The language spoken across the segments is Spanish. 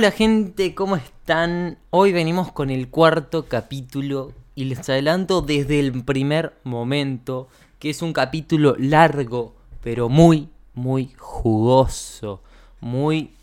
Hola gente, ¿cómo están? Hoy venimos con el cuarto capítulo y les adelanto desde el primer momento que es un capítulo largo, pero muy, muy jugoso, muy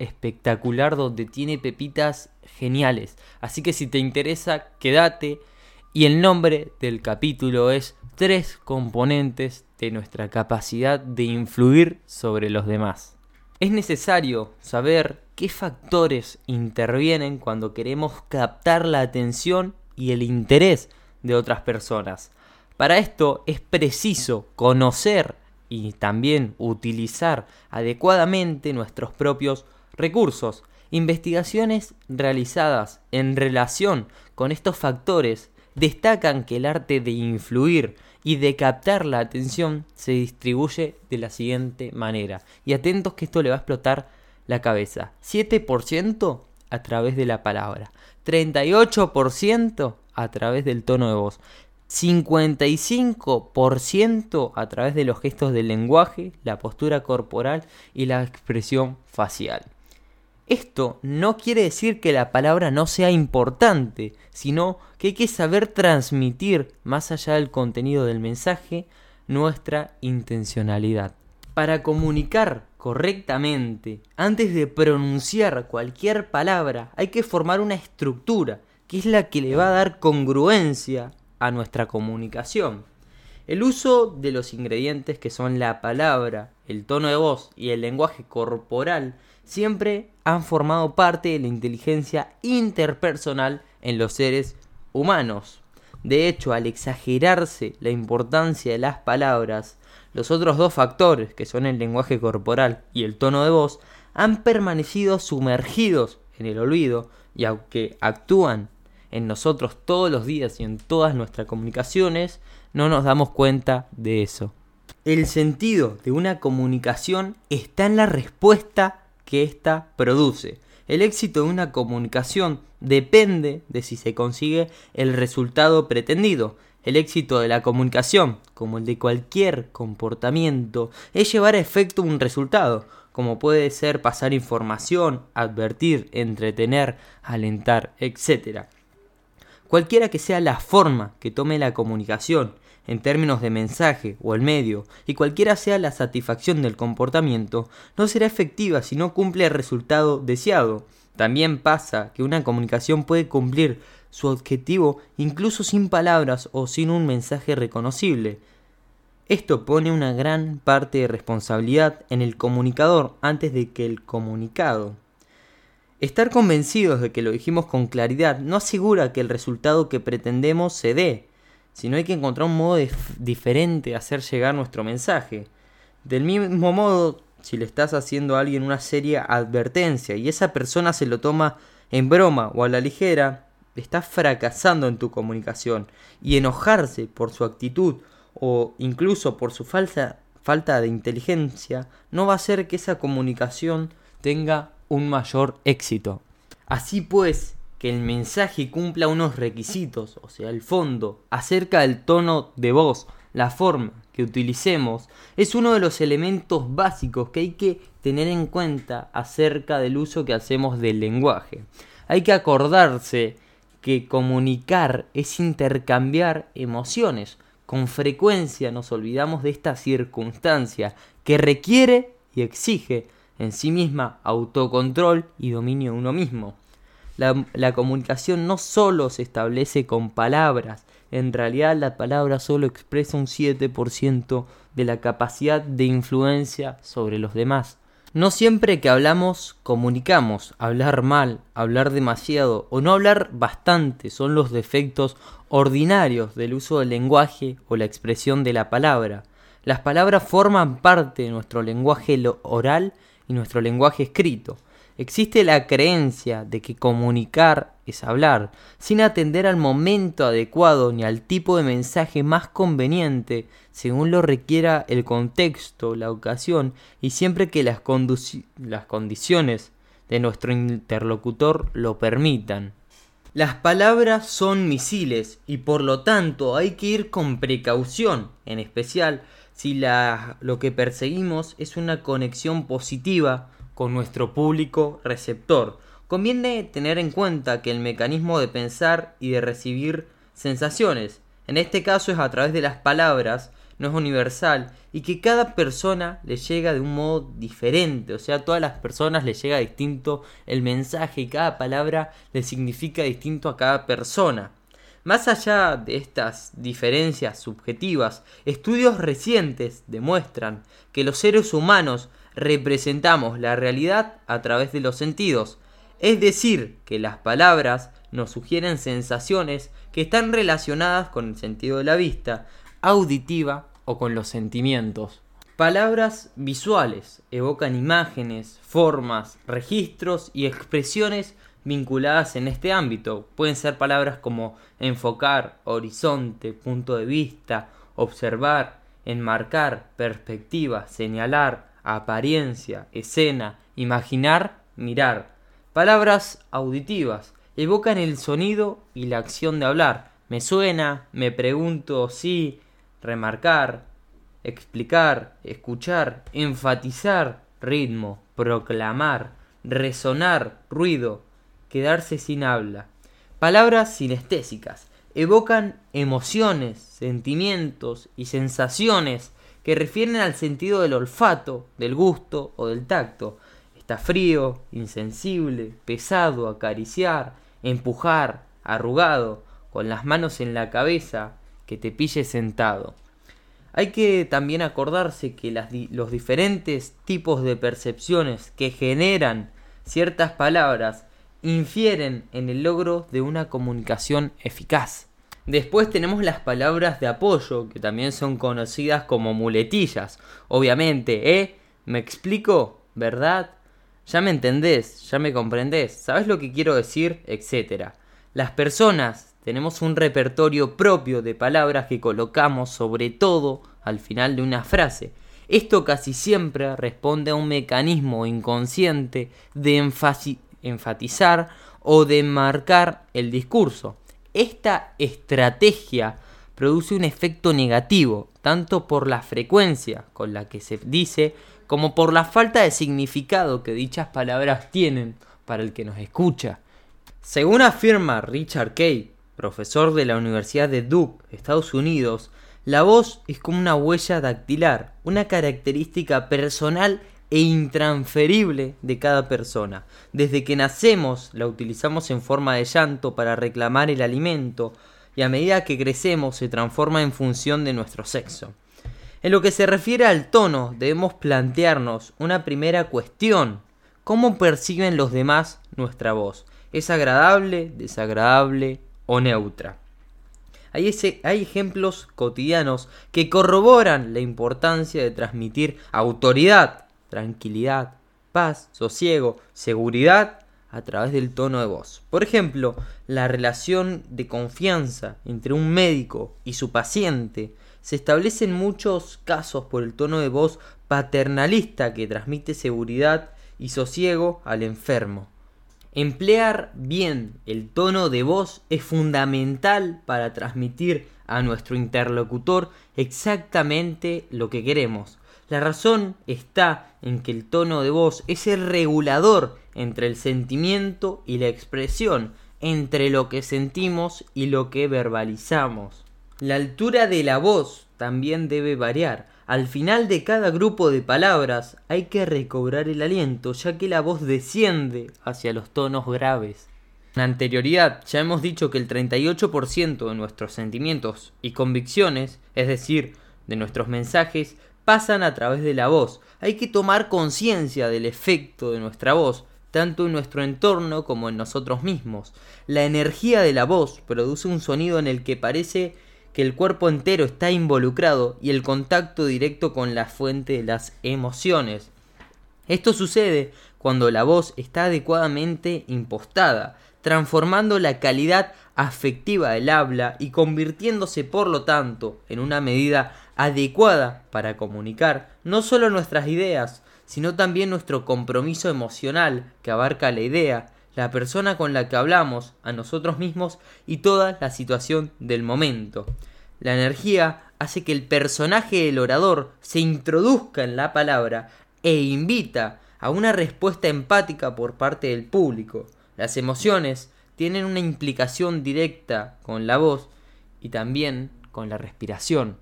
espectacular, donde tiene pepitas geniales. Así que si te interesa, quédate. Y el nombre del capítulo es Tres componentes de nuestra capacidad de influir sobre los demás. Es necesario saber qué factores intervienen cuando queremos captar la atención y el interés de otras personas. Para esto es preciso conocer y también utilizar adecuadamente nuestros propios recursos. Investigaciones realizadas en relación con estos factores destacan que el arte de influir y de captar la atención se distribuye de la siguiente manera. Y atentos que esto le va a explotar la cabeza. 7% a través de la palabra. 38% a través del tono de voz. 55% a través de los gestos del lenguaje, la postura corporal y la expresión facial. Esto no quiere decir que la palabra no sea importante, sino que hay que saber transmitir, más allá del contenido del mensaje, nuestra intencionalidad. Para comunicar correctamente, antes de pronunciar cualquier palabra, hay que formar una estructura, que es la que le va a dar congruencia a nuestra comunicación. El uso de los ingredientes que son la palabra, el tono de voz y el lenguaje corporal siempre han formado parte de la inteligencia interpersonal en los seres humanos. De hecho, al exagerarse la importancia de las palabras, los otros dos factores, que son el lenguaje corporal y el tono de voz, han permanecido sumergidos en el olvido y aunque actúan en nosotros todos los días y en todas nuestras comunicaciones, no nos damos cuenta de eso. El sentido de una comunicación está en la respuesta que ésta produce. El éxito de una comunicación depende de si se consigue el resultado pretendido. El éxito de la comunicación, como el de cualquier comportamiento, es llevar a efecto un resultado, como puede ser pasar información, advertir, entretener, alentar, etc. Cualquiera que sea la forma que tome la comunicación, en términos de mensaje o el medio, y cualquiera sea la satisfacción del comportamiento, no será efectiva si no cumple el resultado deseado. También pasa que una comunicación puede cumplir su objetivo incluso sin palabras o sin un mensaje reconocible. Esto pone una gran parte de responsabilidad en el comunicador antes de que el comunicado. Estar convencidos de que lo dijimos con claridad no asegura que el resultado que pretendemos se dé, sino hay que encontrar un modo diferente de hacer llegar nuestro mensaje. Del mismo modo, si le estás haciendo a alguien una seria advertencia y esa persona se lo toma en broma o a la ligera, estás fracasando en tu comunicación y enojarse por su actitud o incluso por su falsa falta de inteligencia no va a hacer que esa comunicación tenga un mayor éxito. Así pues, que el mensaje cumpla unos requisitos, o sea, el fondo, acerca del tono de voz, la forma que utilicemos, es uno de los elementos básicos que hay que tener en cuenta acerca del uso que hacemos del lenguaje. Hay que acordarse que comunicar es intercambiar emociones. Con frecuencia nos olvidamos de esta circunstancia que requiere y exige en sí misma autocontrol y dominio de uno mismo. La, comunicación no solo se establece con palabras, en realidad la palabra solo expresa un 7% de la capacidad de influencia sobre los demás. No siempre que hablamos comunicamos, hablar mal, hablar demasiado o no hablar bastante son los defectos ordinarios del uso del lenguaje o la expresión de la palabra. Las palabras forman parte de nuestro lenguaje oral y nuestro lenguaje escrito. Existe la creencia de que comunicar es hablar, sin atender al momento adecuado ni al tipo de mensaje más conveniente, según lo requiera el contexto, la ocasión y siempre que las, las condiciones de nuestro interlocutor lo permitan. Las palabras son misiles y por lo tanto hay que ir con precaución, en especial si la, lo que perseguimos es una conexión positiva con nuestro público receptor. conviene tener en cuenta que el mecanismo de pensar y de recibir sensaciones, en este caso es a través de las palabras, no es universal y que cada persona le llega de un modo diferente, o sea, a todas las personas le llega distinto el mensaje y cada palabra le significa distinto a cada persona. Más allá de estas diferencias subjetivas, estudios recientes demuestran que los seres humanos representamos la realidad a través de los sentidos, es decir, que las palabras nos sugieren sensaciones que están relacionadas con el sentido de la vista, auditiva o con los sentimientos. Palabras visuales evocan imágenes, formas, registros y expresiones vinculadas en este ámbito. Pueden ser palabras como enfocar, horizonte, punto de vista, observar, enmarcar, perspectiva, señalar, apariencia, escena, imaginar, mirar. Palabras auditivas evocan el sonido y la acción de hablar. Me suena, me pregunto, sí, remarcar, explicar, escuchar, enfatizar, ritmo, proclamar, resonar, ruido, quedarse sin habla. Palabras sinestésicas evocan emociones, sentimientos y sensaciones que refieren al sentido del olfato, del gusto o del tacto. Está frío, insensible, pesado, acariciar, empujar, arrugado, con las manos en la cabeza, que te pille sentado. Hay que también acordarse que los diferentes tipos de percepciones que generan ciertas palabras infieren en el logro de una comunicación eficaz. Después tenemos las palabras de apoyo, que también son conocidas como muletillas. Obviamente, ¿eh? ¿Me explico? ¿Verdad? Ya me entendés, ya me comprendés, ¿sabes lo que quiero decir? Etcétera. Las personas tenemos un repertorio propio de palabras que colocamos sobre todo al final de una frase. Esto casi siempre responde a un mecanismo inconsciente de enfatizar o de marcar el discurso. Esta estrategia produce un efecto negativo, tanto por la frecuencia con la que se dice, como por la falta de significado que dichas palabras tienen para el que nos escucha. Según afirma Richard Kay, profesor de la Universidad de Duke, Estados Unidos, la voz es como una huella dactilar, una característica personal e intransferible de cada persona. Desde que nacemos la utilizamos en forma de llanto para reclamar el alimento y a medida que crecemos se transforma en función de nuestro sexo. En lo que se refiere al tono, debemos plantearnos una primera cuestión. ¿Cómo perciben los demás nuestra voz? ¿Es agradable, desagradable, o neutra. Hay, hay, ejemplos cotidianos que corroboran la importancia de transmitir autoridad, tranquilidad, paz, sosiego, seguridad a través del tono de voz. Por ejemplo, la relación de confianza entre un médico y su paciente se establece en muchos casos por el tono de voz paternalista que transmite seguridad y sosiego al enfermo. Emplear bien el tono de voz es fundamental para transmitir a nuestro interlocutor exactamente lo que queremos. La razón está en que el tono de voz es el regulador entre el sentimiento y la expresión, entre lo que sentimos y lo que verbalizamos. La altura de la voz también debe variar. Al final de cada grupo de palabras hay que recobrar el aliento, ya que la voz desciende hacia los tonos graves. En anterioridad ya hemos dicho que el 38% de nuestros sentimientos y convicciones, es decir, de nuestros mensajes, pasan a través de la voz. Hay que tomar conciencia del efecto de nuestra voz, tanto en nuestro entorno como en nosotros mismos. La energía de la voz produce un sonido en el que parece que el cuerpo entero está involucrado y el contacto directo con la fuente de las emociones. Esto sucede cuando la voz está adecuadamente impostada, transformando la calidad afectiva del habla y convirtiéndose por lo tanto en una medida adecuada para comunicar no solo nuestras ideas, sino también nuestro compromiso emocional que abarca la idea, la persona con la que hablamos, a nosotros mismos y toda la situación del momento. La energía hace que el personaje del orador se introduzca en la palabra e invita a una respuesta empática por parte del público. Las emociones tienen una implicación directa con la voz y también con la respiración.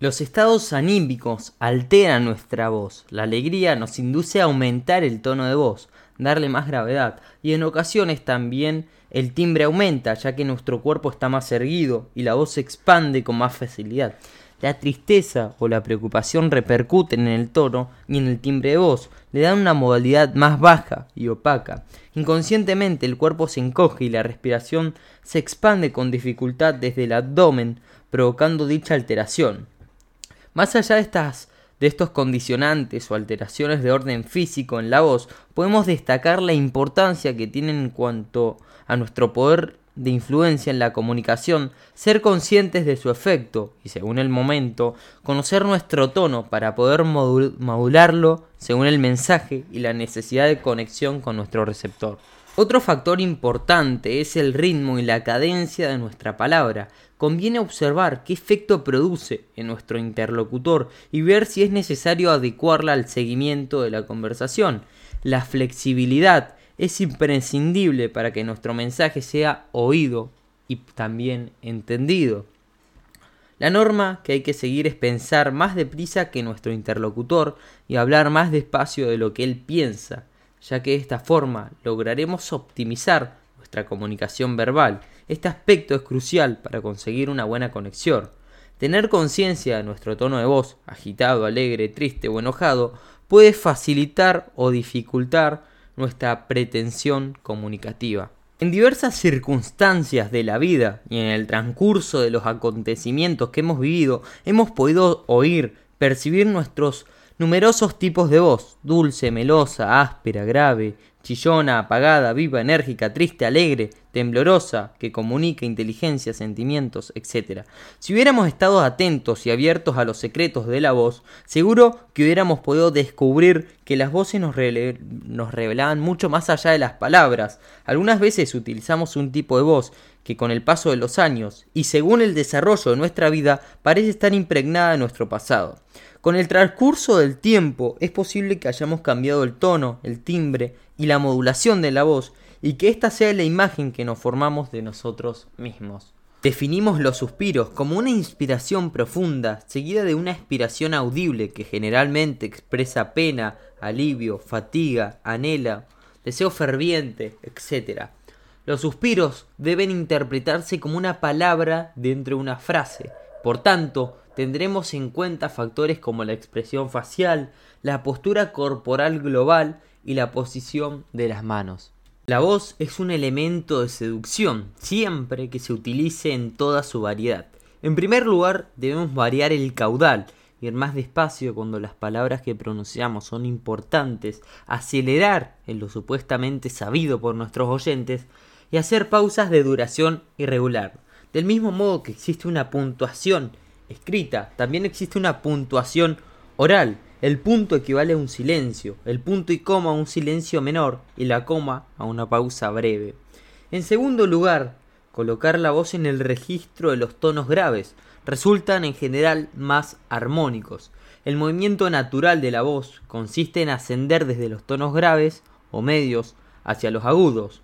Los estados anímicos alteran nuestra voz. La alegría nos induce a aumentar el tono de voz, darle más gravedad y en ocasiones también el timbre aumenta ya que nuestro cuerpo está más erguido y la voz se expande con más facilidad. La tristeza o la preocupación repercuten en el tono y en el timbre de voz, le dan una modalidad más baja y opaca. Inconscientemente el cuerpo se encoge y la respiración se expande con dificultad desde el abdomen, provocando dicha alteración. Más allá de estas de estos condicionantes o alteraciones de orden físico en la voz, podemos destacar la importancia que tienen en cuanto a nuestro poder de influencia en la comunicación, ser conscientes de su efecto y, según el momento, conocer nuestro tono para poder modularlo según el mensaje y la necesidad de conexión con nuestro receptor. Otro factor importante es el ritmo y la cadencia de nuestra palabra. Conviene observar qué efecto produce en nuestro interlocutor y ver si es necesario adecuarla al seguimiento de la conversación. La flexibilidad es imprescindible para que nuestro mensaje sea oído y también entendido. La norma que hay que seguir es pensar más deprisa que nuestro interlocutor y hablar más despacio de lo que él piensa ya que de esta forma lograremos optimizar nuestra comunicación verbal. Este aspecto es crucial para conseguir una buena conexión. Tener conciencia de nuestro tono de voz, agitado, alegre, triste o enojado, puede facilitar o dificultar nuestra pretensión comunicativa. En diversas circunstancias de la vida y en el transcurso de los acontecimientos que hemos vivido, hemos podido oír, percibir nuestros numerosos tipos de voz, dulce, melosa, áspera, grave, chillona, apagada, viva, enérgica, triste, alegre, temblorosa, que comunica inteligencia, sentimientos, etc. Si hubiéramos estado atentos y abiertos a los secretos de la voz, seguro que hubiéramos podido descubrir que las voces nos, nos revelaban mucho más allá de las palabras. Algunas veces utilizamos un tipo de voz que con el paso de los años y según el desarrollo de nuestra vida parece estar impregnada de nuestro pasado. Con el transcurso del tiempo es posible que hayamos cambiado el tono, el timbre y la modulación de la voz y que esta sea la imagen que nos formamos de nosotros mismos. Definimos los suspiros como una inspiración profunda seguida de una expiración audible que generalmente expresa pena, alivio, fatiga, anhela, deseo ferviente, etc. Los suspiros deben interpretarse como una palabra dentro de una frase. Por tanto, tendremos en cuenta factores como la expresión facial, la postura corporal global y la posición de las manos. La voz es un elemento de seducción, siempre que se utilice en toda su variedad. En primer lugar, debemos variar el caudal, ir más despacio cuando las palabras que pronunciamos son importantes, acelerar en lo supuestamente sabido por nuestros oyentes y hacer pausas de duración irregular. Del mismo modo que existe una puntuación escrita, también existe una puntuación oral. El punto equivale a un silencio, el punto y coma a un silencio menor y la coma a una pausa breve. En segundo lugar, colocar la voz en el registro de los tonos graves resultan en general más armónicos. El movimiento natural de la voz consiste en ascender desde los tonos graves o medios hacia los agudos.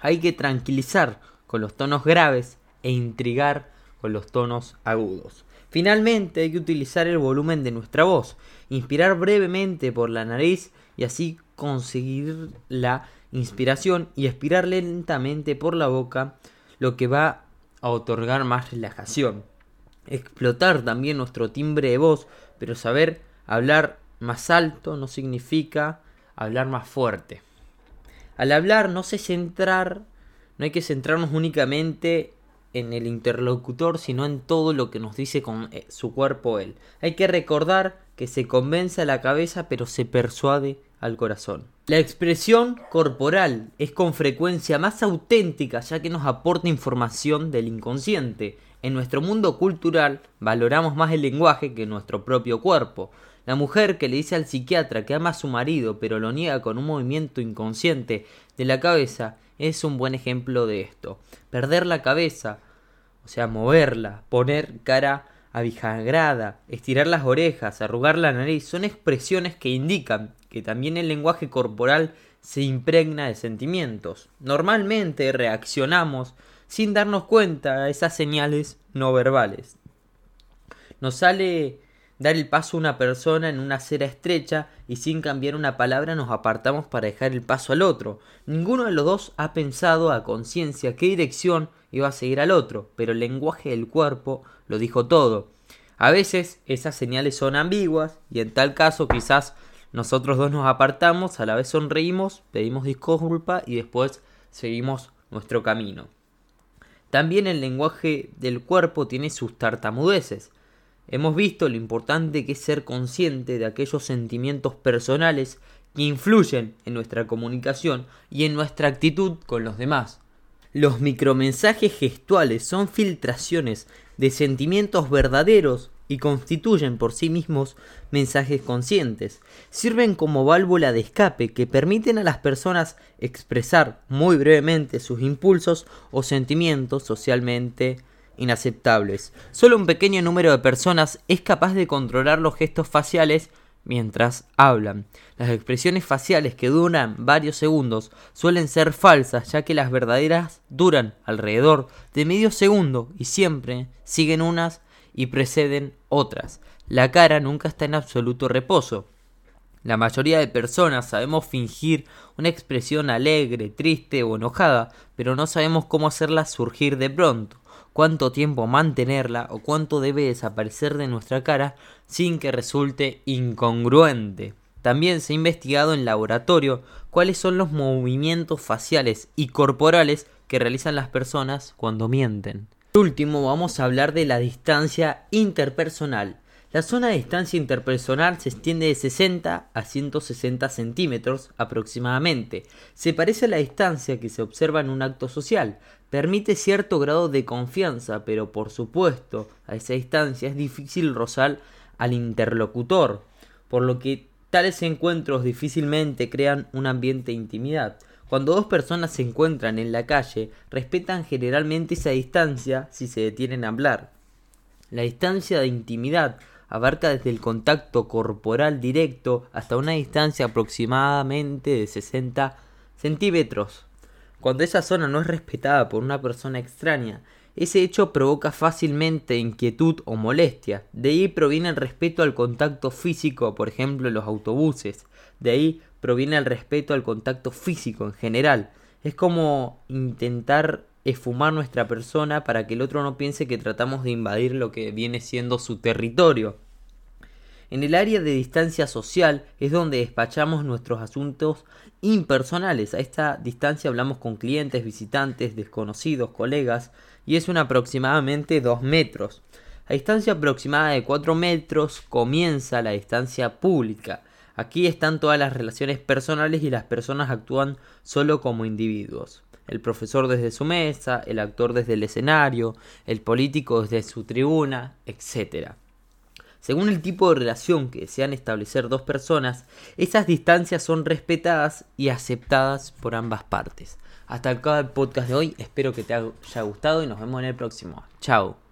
Hay que tranquilizar con los tonos graves e intrigar con los tonos agudos. Finalmente hay que utilizar el volumen de nuestra voz, inspirar brevemente por la nariz y así conseguir la inspiración y expirar lentamente por la boca, lo que va a otorgar más relajación. Explotar también nuestro timbre de voz, pero saber hablar más alto no significa hablar más fuerte. Al hablar no se centrar, no hay que centrarnos únicamente en el interlocutor, sino en todo lo que nos dice con eh, su cuerpo él. Hay que recordar que se convence a la cabeza pero se persuade al corazón. La expresión corporal es con frecuencia más auténtica ya que nos aporta información del inconsciente. En nuestro mundo cultural valoramos más el lenguaje que nuestro propio cuerpo. La mujer que le dice al psiquiatra que ama a su marido pero lo niega con un movimiento inconsciente de la cabeza es un buen ejemplo de esto. Perder la cabeza, o sea, moverla, poner cara abijagrada, estirar las orejas, arrugar la nariz, son expresiones que indican que también el lenguaje corporal se impregna de sentimientos. Normalmente reaccionamos sin darnos cuenta a esas señales no verbales. Nos sale dar el paso a una persona en una acera estrecha y sin cambiar una palabra nos apartamos para dejar el paso al otro. Ninguno de los dos ha pensado a conciencia qué dirección iba a seguir al otro, pero el lenguaje del cuerpo lo dijo todo. A veces esas señales son ambiguas y en tal caso quizás nosotros dos nos apartamos, a la vez sonreímos, pedimos disculpa y después seguimos nuestro camino. También el lenguaje del cuerpo tiene sus tartamudeces. Hemos visto lo importante que es ser consciente de aquellos sentimientos personales que influyen en nuestra comunicación y en nuestra actitud con los demás. Los micromensajes gestuales son filtraciones de sentimientos verdaderos y constituyen por sí mismos mensajes conscientes. Sirven como válvula de escape que permiten a las personas expresar muy brevemente sus impulsos o sentimientos socialmente inaceptables. Solo un pequeño número de personas es capaz de controlar los gestos faciales mientras hablan. Las expresiones faciales que duran varios segundos suelen ser falsas ya que las verdaderas duran alrededor de medio segundo y siempre siguen unas y preceden otras. La cara nunca está en absoluto reposo. La mayoría de personas sabemos fingir una expresión alegre, triste o enojada, pero no sabemos cómo hacerla surgir de pronto cuánto tiempo mantenerla o cuánto debe desaparecer de nuestra cara sin que resulte incongruente. También se ha investigado en laboratorio cuáles son los movimientos faciales y corporales que realizan las personas cuando mienten. Por último, vamos a hablar de la distancia interpersonal. La zona de distancia interpersonal se extiende de 60 a 160 centímetros aproximadamente. Se parece a la distancia que se observa en un acto social. Permite cierto grado de confianza, pero por supuesto, a esa distancia es difícil rozar al interlocutor, por lo que tales encuentros difícilmente crean un ambiente de intimidad. Cuando dos personas se encuentran en la calle, respetan generalmente esa distancia si se detienen a hablar. La distancia de intimidad abarca desde el contacto corporal directo hasta una distancia aproximadamente de 60 centímetros. Cuando esa zona no es respetada por una persona extraña, ese hecho provoca fácilmente inquietud o molestia. De ahí proviene el respeto al contacto físico, por ejemplo, en los autobuses. De ahí proviene el respeto al contacto físico en general. Es como intentar esfumar nuestra persona para que el otro no piense que tratamos de invadir lo que viene siendo su territorio. En el área de distancia social es donde despachamos nuestros asuntos impersonales. A esta distancia hablamos con clientes, visitantes, desconocidos, colegas y es un aproximadamente 2 metros. A distancia aproximada de 4 metros comienza la distancia pública. Aquí están todas las relaciones personales y las personas actúan solo como individuos el profesor desde su mesa, el actor desde el escenario, el político desde su tribuna, etc. Según el tipo de relación que desean establecer dos personas, esas distancias son respetadas y aceptadas por ambas partes. Hasta acá el podcast de hoy, espero que te haya gustado y nos vemos en el próximo. Chao.